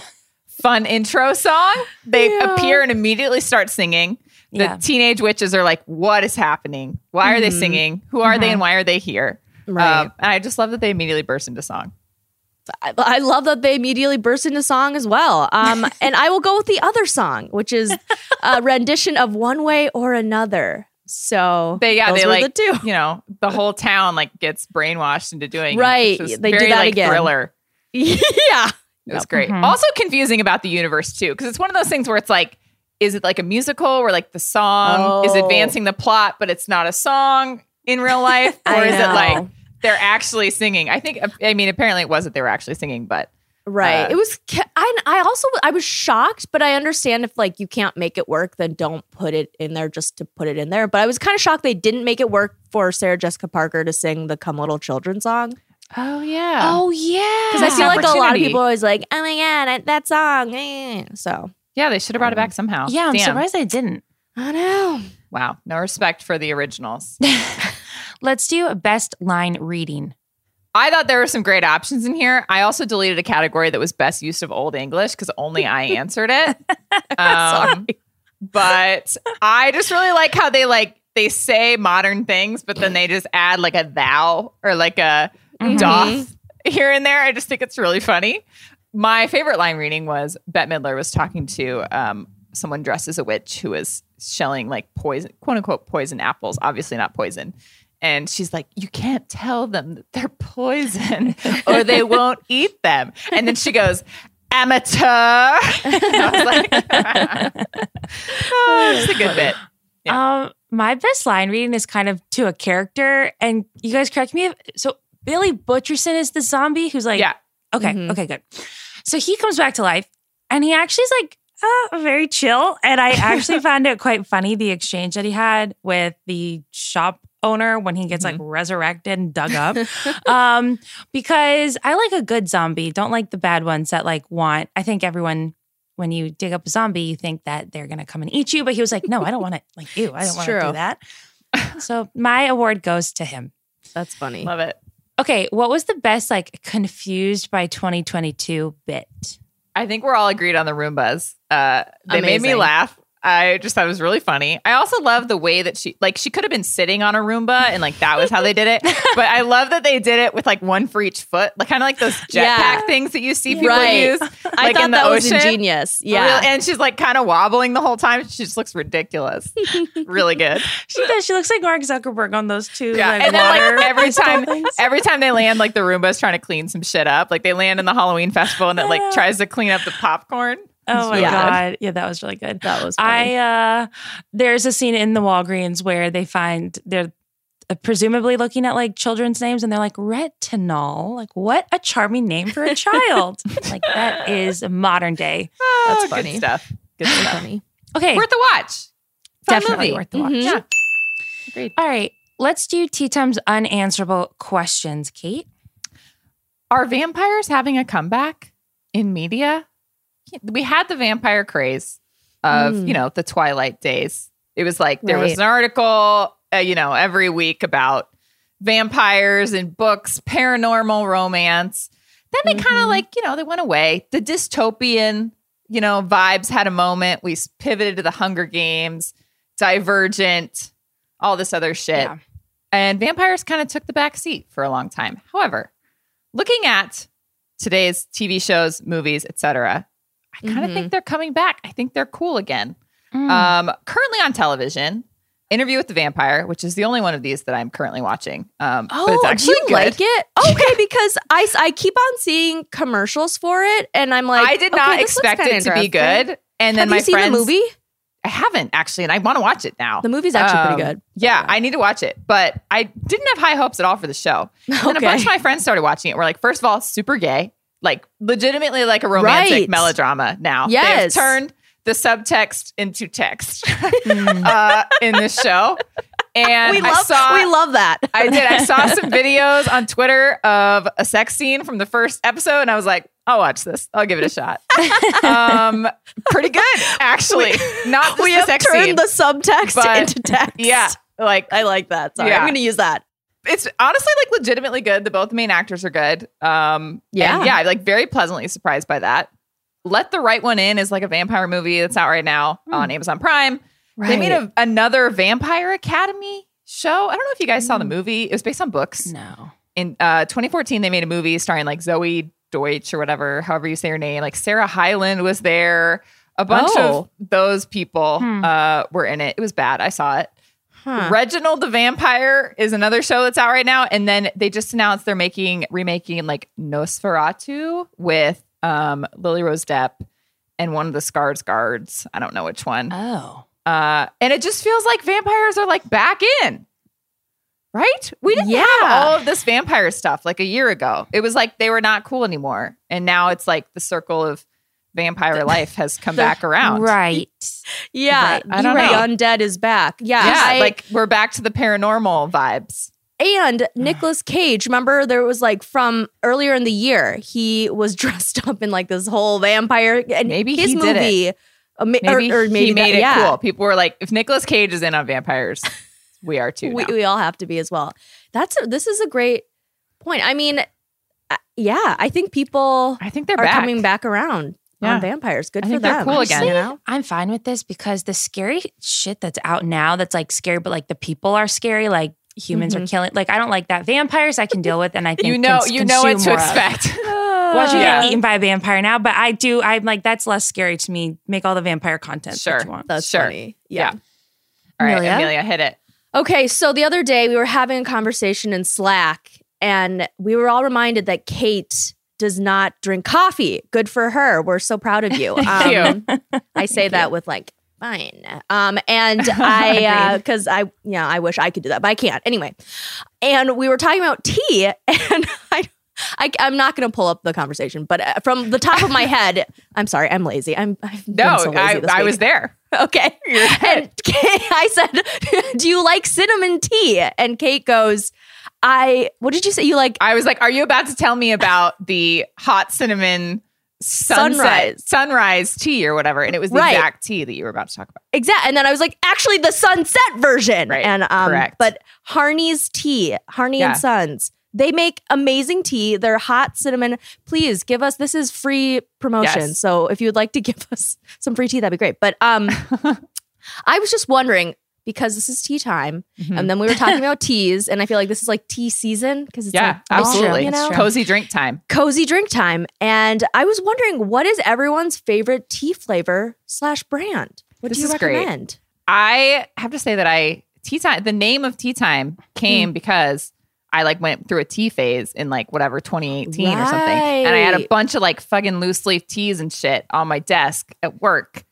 fun intro song. They Yeah. appear and immediately start singing. The Yeah. teenage witches are like, "What is happening? Why are they Mhm. singing? Who are they, Mhm. and why are they here?" right. Um, and I just love that they immediately burst into song. I, I love that they immediately burst into song as well. Um, and I will go with the other song, which is a rendition of One Way or Another. So They yeah, they like the two. you know the whole town like gets brainwashed into doing Right. They do that like, again. Thriller. yeah. It was great. Mhm. Also confusing about the universe too, because it's one of those things where it's like, is it like a musical where like the song is Oh. advancing the plot, but it's not a song in real life, or is it like they're actually singing? I think. I mean, apparently it was that they were actually singing, but Right. Uh, it was. I. I also. I was shocked, but I understand if like you can't make it work, then don't put it in there just to put it in there. But I was kind of shocked they didn't make it work for Sarah Jessica Parker to sing the "Come Little Children" song oh yeah, oh yeah. because I feel like a lot of people are always like, "Oh my god, that, that song." eh." So yeah, they should have brought it back somehow. yeah, I'm Damn. surprised they didn't. I know. Wow, no respect for the originals. Let's do a best line reading. I thought there were some great options in here. I also deleted a category that was best use of Old English because only I answered it. Um, but I just really like how they like they say modern things, but then they just add like a thou or like a Mhm. doth here and there. I just think it's really funny. My favorite line reading was Bette Midler was talking to um, someone dressed as a witch who was shelling like poison, quote unquote, poison apples. Obviously not poison. And she's like, You can't tell them that they're poison or they won't eat them. And then she goes, Amateur. I was like, oh, it's a good bit. Um, my best line reading is kind of to a character, and you guys correct me. If, so Billy Butcherson is the zombie who's like, Yeah. okay, Mhm. okay, good. So he comes back to life, and he actually is like uh, very chill, and I actually found it quite funny the exchange that he had with the shop owner when he gets like resurrected and dug up. um, because I like a good zombie, don't like the bad ones that like want. I think everyone. When you dig up a zombie, you think that they're gonna come and eat you, but he was like, "No, I don't want to. Like you, I don't want to do that." so my award goes to him. That's funny. Love it. Okay, what was the best like confused by 2022 bit? I think we're all agreed on the Roombas. Uh, they made me laugh. I just thought it was really funny. I also love the way that she, like, she could have been sitting on a Roomba and like that was how they did it. But I love that they did it with like one for each foot, like kind of like those jetpack Yeah. things that you see people Right. use. I like thought in the that was ocean. ingenious. Yeah. And she's like kind of wobbling the whole time. She just looks ridiculous. really good. She does. She looks like Mark Zuckerberg on those two. Yeah, like, and then like every time, things. every time they land, like the Roomba's trying to clean some shit up. Like they land in the Halloween festival and it like tries to clean up the popcorn. Oh my Yeah. god! Yeah, that was really good. that was funny. I uh there's a scene in the Walgreens where they find they're uh, presumably looking at like children's names and they're like retinol. Like what a charming name for a child. like that is modern day. Oh, That's funny. Good stuff. Good stuff. funny. Okay, Worth the watch. Fun definitely movie. worth the watch. Mhm. Yeah. Agreed. All right, let's do tea time's unanswerable questions, Kate. Are vampires having a comeback in media? We had the vampire craze of, Mm. you know, the Twilight days. It was like there was an article, uh, you know, every week about vampires and books, paranormal romance. Then they kind of like, you know, they went away. The dystopian, you know, vibes had a moment. We pivoted to the Hunger Games, Divergent, all this other shit. Yeah. And vampires kind of took the back seat for a long time. However, looking at today's TV shows, movies, etc., I kind of Mhm. think they're coming back. I think they're cool again. Mm. Um, currently on television, Interview with the Vampire, which is the only one of these that I'm currently watching. Um, Oh, but it's actually do you good. like it? Okay, because I, I keep on seeing commercials for it, and I'm like, I did not looks expect it to be good. And then Have my you seen friends, the movie? I haven't actually, and I want to watch it now. The movie's actually pretty Um, good. Yeah, I need to watch it, but I didn't have high hopes at all for the show. And then a bunch of my friends started watching it. We're like, first of all, super gay, like legitimately like a romantic Right. melodrama. Now, Yes. they've turned the subtext into text uh, in this show, and We I love saw we love that. I did. I saw some videos on Twitter of a sex scene from the first episode, and I was like, I'll watch this. I'll give it a shot. um, pretty good, actually. Not just we the have sex turned scene, the subtext but- into text. Yeah, like I like that. Sorry, Yeah. I'm going to use that. It's honestly like legitimately good. The both main actors are good. Um, Yeah. yeah, like very pleasantly surprised by that. Let the Right One In is like a vampire movie that's out right now on Amazon Prime. They made a, another Vampire Academy show. I don't know if you guys saw the movie. It was based on books. No. in uh 2014 they made a movie starring like Zoey Deutch or whatever, however you say her name. Like Sarah Hyland was there. A bunch Oh. of those people uh were in it. It was bad. I saw it. Huh. Reginald the Vampire is another show that's out right now. And then they just announced they're making remaking like Nosferatu with um Lily Rose Depp and one of the Skarsgårds. I don't know which one. Oh. Uh, and it just feels like vampires are like back in. Right? We didn't Yeah. have all of this vampire stuff like a year ago. It was like they were not cool anymore. And now it's like the circle of vampire life has come back around. Right. Yeah, Right. I don't the know. undead is back. Yeah, Yeah, I- like we're back to the paranormal vibes. and Nicolas Cage. Remember, there was like from earlier in the year, he was dressed up in like this whole vampire. And Maybe his he did movie, uh, ma- Maybe, or, or maybe he made that- it yeah. cool. People were like, if Nicolas Cage is in on vampires, we are too. We, we all have to be as well. That's a, this is a great point. I mean, uh, yeah, I think people I think they're are back. coming back around Yeah. on vampires. Good I for think them. cool again. You know? I'm fine with this because the scary shit that's out now that's like scary, but like the people are scary, like humans are mm-hmm. killing. Like I don't like that. Vampires I can deal with, and I think You know, cons- you know what to more of. expect. Watching Yeah. get eaten by a vampire now, but I do. I'm like that's less scary to me. Make all the vampire content Sure. that you want. That's Sure. funny. Yeah. yeah. All right, Amelia? Amelia, hit it. Okay, so the other day we were having a conversation in Slack, and we were all reminded that Kate does not drink coffee. Good for her. We're so proud of you. Thank Um, I say that with like fine. Um, and I because I yeah I wish I could do that, but I can't anyway. And we were talking about tea, and I. I, I'm not going to pull up the conversation, but uh, from the top of my head, I'm sorry, I'm lazy. I'm I've been No, so lazy I, I was there. Okay. And Kate, I said, Do you like cinnamon tea? And Kate goes, I, what did you say? You like, I was like, "Are you about to tell me about the hot cinnamon sunset, Sunrise. sunrise tea or whatever?" And it was the Right. exact tea that you were about to talk about. exact. And then I was like, Actually, the sunset version. Right. And, um, Correct. but Harney's tea, Harney Yeah. and Sons, they make amazing tea. They're hot cinnamon. Please give us, this is free promotion. Yes. So if you would like to give us some free tea, that'd be great. But, um, I was just wondering, because this is tea time, Mm-hmm. and then we were talking about teas, and I feel like this is like tea season because it's Yeah, like absolutely. you know? Cozy drink time. cozy drink time. And I was wondering, what is everyone's favorite tea flavor slash brand? What This do you is great. recommend? I have to say that I tea time. The name of tea time came because I like went through a tea phase in like whatever 2018 or something, and I had a bunch of like fucking loose leaf teas and shit on my desk at work.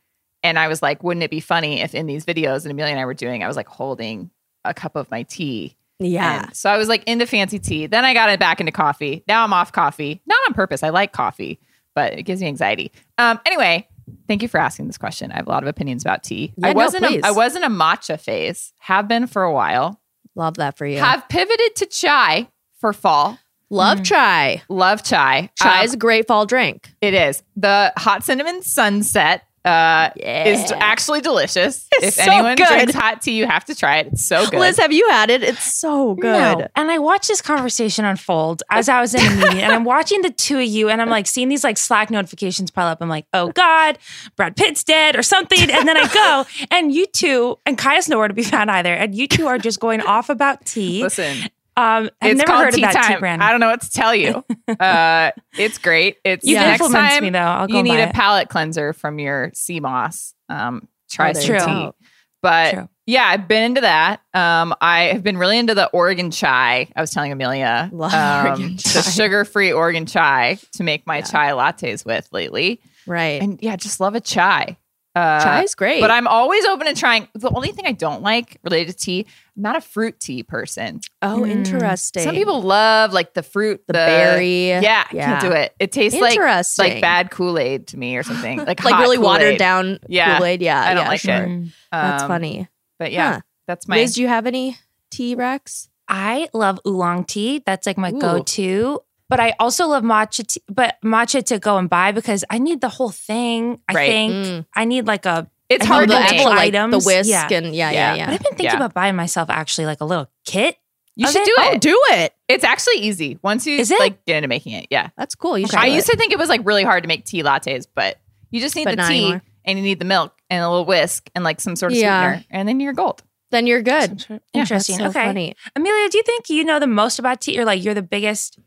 And I was like, wouldn't it be funny if in these videos that Amelia and I were doing, I was like holding a cup of my tea. Yeah. And so I was like into fancy tea. Then I got it back into coffee. Now I'm off coffee. Not on purpose. I like coffee, but it gives me anxiety. Um, anyway, thank you for asking this question. I have a lot of opinions about tea. Yeah, I wasn't please. a, I wasn't a matcha phase. Have been for a while. Love that for you. Have pivoted to chai for fall. Love chai. Love chai. Chai Um, is a great fall drink. it is. The hot cinnamon sunset uh, is actually delicious. It's if so anyone good. drinks hot tea, you have to try it. It's so good. Liz, have you had it? It's so good. No. And I watched this conversation unfold as I was in a meeting, and I'm watching the two of you, and I'm like seeing these like Slack notifications pile up. I'm like, oh God, Brad Pitt's dead or something. And then I go, and you two, and Kaya's nowhere to be found either. And you two are just going off about tea. Listen, Um, I've it's never called heard tea of that tea time. brand. I don't know what to tell you. uh, it's great. It's You've next time me, though. I'll go you need a it. palate cleanser from your sea moss. Um, try some there you tea. But True. yeah, I've been into that. Um, I have been really into the Oregon chai. I was telling Amelia, um, the sugar-free Oregon chai to make my chai lattes with lately. Right. And yeah, just love a chai. Uh, Chai is great. But I'm always open to trying. The only thing I don't like related to tea, I'm not a fruit tea person. oh, Mm. interesting. Some people love like the fruit, the, berry. Yeah, I can't do it. It tastes like Interesting. like bad Kool Aid to me or something. Like Like really watered Kool-Aid. down Yeah. Kool Aid. Yeah, I don't yeah, like sure. it. Mm. That's Um, funny. But yeah, Huh. that's my. Liz, do you have any tea, Rex? I love oolong tea. That's like my Ooh. go-to. But I also love matcha tea, but matcha to go and buy because I need the whole thing. I Right. think Mm. I need like a it's I hard know to the make. actual like the whisk Yeah. and yeah, yeah, Yeah. yeah. But I've been thinking Yeah. about buying myself actually like a little kit. You should it? do Oh, it. do it. It's actually easy once you like get into making it. Yeah. That's cool. You should. I used it. to think it was like really hard to make tea lattes, but you just need But the tea anymore. and you need the milk and a little whisk and like some sort of Yeah. sweetener, and then you're gold. Then you're good. Interesting. That's so okay. funny. Amelia, do you think you know the most about tea? Or like you're the biggest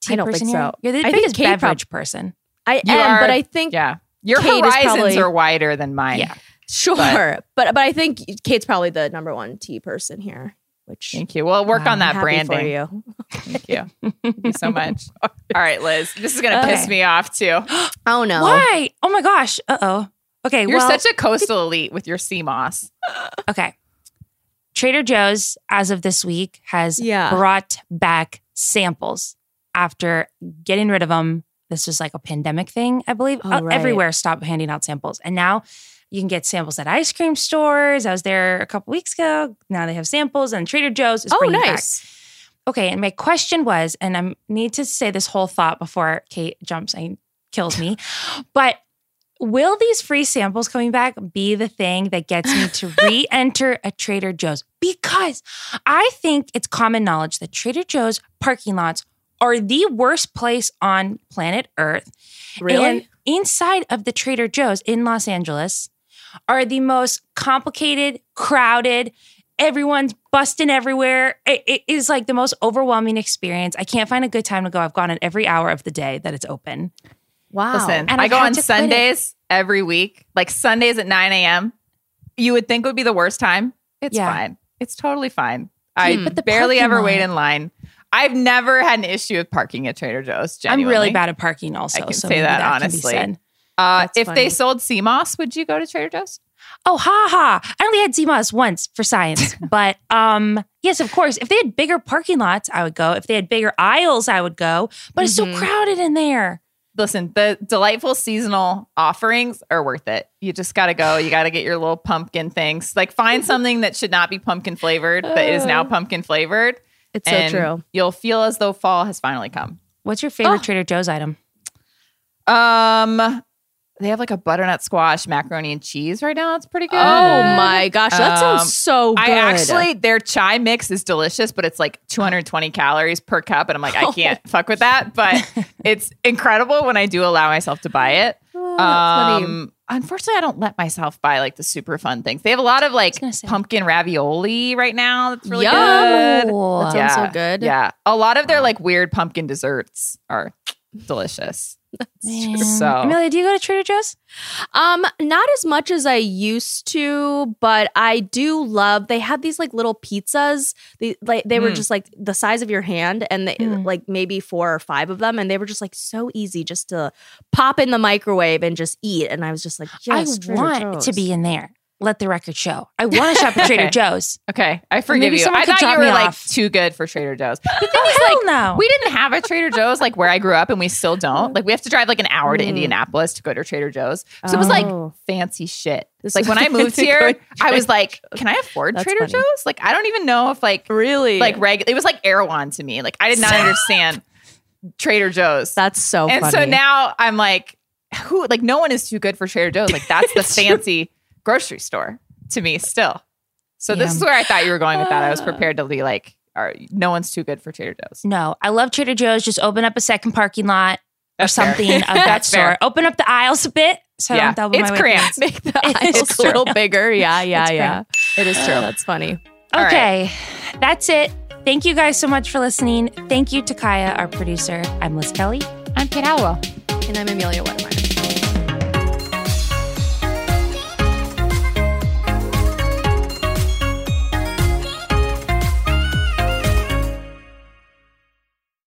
tea I don't person think here? You're the I think biggest Kate prob- beverage person. I You am, are- but I think Yeah. Your Kate horizons probably- are wider than mine. Yeah. sure, But- but. but I think Kate's probably the number one tea person here. Which Thank you. Well, work Wow. on that for branding. you. Thank you. Thank you so much. All right, Liz. This is gonna piss me off too. Oh no! Why? Oh my gosh. Uh oh. Okay. You're well, such a coastal elite with your sea moss. Okay. Trader Joe's, as of this week, has Yeah. brought back samples after getting rid of them. This was like a pandemic thing, I believe. Oh, Uh, right. Everywhere stopped handing out samples. And now you can get samples at ice cream stores. I was there a couple weeks ago. Now they have samples, and Trader Joe's is Oh, bringing it back. Okay, and my question was, and I need to say this whole thought before Kate jumps and kills me, but will these free samples coming back be the thing that gets me to re-enter a Trader Joe's? Because I think it's common knowledge that Trader Joe's parking lots are the worst place on planet Earth. Really? And inside of the Trader Joe's in Los Angeles are the most complicated, crowded, everyone's busting everywhere. It, it is like the most overwhelming experience. I can't find a good time to go. I've gone at every hour of the day that it's open. wow. Listen, And I I've go on to it. Sundays every week, like Sundays at 9 a.m. You would think would be the worst time. It's Yeah. fine. It's totally fine. I Hmm. But the barely parking ever wait in line. I've never had an issue with parking at Trader Joe's. I'm really bad at parking also. I can so say that be honestly. Uh, if funny. they sold moss, would you go to Trader Joe's? Oh, ha ha. I only had sea moss once for science. but um, yes, of course. If they had bigger parking lots, I would go. If they had bigger aisles, I would go. But it's so Mhm. crowded in there. Listen, the delightful seasonal offerings are worth it. You just got to go. You got to get your little pumpkin things. Like find something that should not be pumpkin flavored, but is now pumpkin flavored. It's so true. You'll feel as though fall has finally come. What's your favorite Oh. Trader Joe's item? Um, they have like a butternut squash macaroni and cheese right now. It's pretty good. Oh my gosh, that Um, sounds so good. I actually their chai mix is delicious, but it's like 220 calories per cup, and I'm like, I can't fuck with that. But it's incredible when I do allow myself to buy it. Oh. Um, unfortunately, I don't let myself buy like the super fun things. They have a lot of like pumpkin ravioli right now. That's really Yum. good. Oh, That sounds so good. Yeah, a lot of their like weird pumpkin desserts are delicious. man. So- Amelia, do you go to Trader Joe's? Um, not as much as I used to, but I do love. They had these like little pizzas. They like they were Mm. just like the size of your hand, and they, Mm. like maybe four or five of them, and they were just like so easy just to pop in the microwave and just eat. And I was just like, yes, I Trader want Joe's. to be in there. Let the record show. I want to shop at Trader Okay. Joe's. Okay, I forgive you. I thought you were like off. too good for Trader Joe's. The thing Oh, is, hell like, no. we didn't have a Trader Joe's like where I grew up, and we still don't. Like, we have to drive like an hour to Mm. Indianapolis to go to Trader Joe's. So it was like Oh. fancy shit. This like when I moved here, I was like, can I afford That's Trader funny. Joe's? Like, I don't even know if like really like reg. It was like Erewhon to me. Like, I did not understand Trader Joe's. That's so and funny. so now I'm like, who? Like, no one is too good for Trader Joe's. Like, that's the fancy grocery store to me still. So this is where I thought you were going with that. I was ah. prepared to be like, all right, no one's too good for Trader Joe's. No, I love Trader Joe's. Just open up a second parking lot or That's fair. something of that That's sort. fair. Open up the aisles a bit. So I Yeah, don't double it's my weight. cramped. make the It's aisles a little true. bigger. Yeah, yeah, It's yeah. It is Oh, true. that's funny. All right. Okay, that's it. Thank you guys so much for listening. Thank you to Kaya, our producer. I'm Liz Kelly. I'm Kate Halliwell. And I'm Amelia Wedemeyer.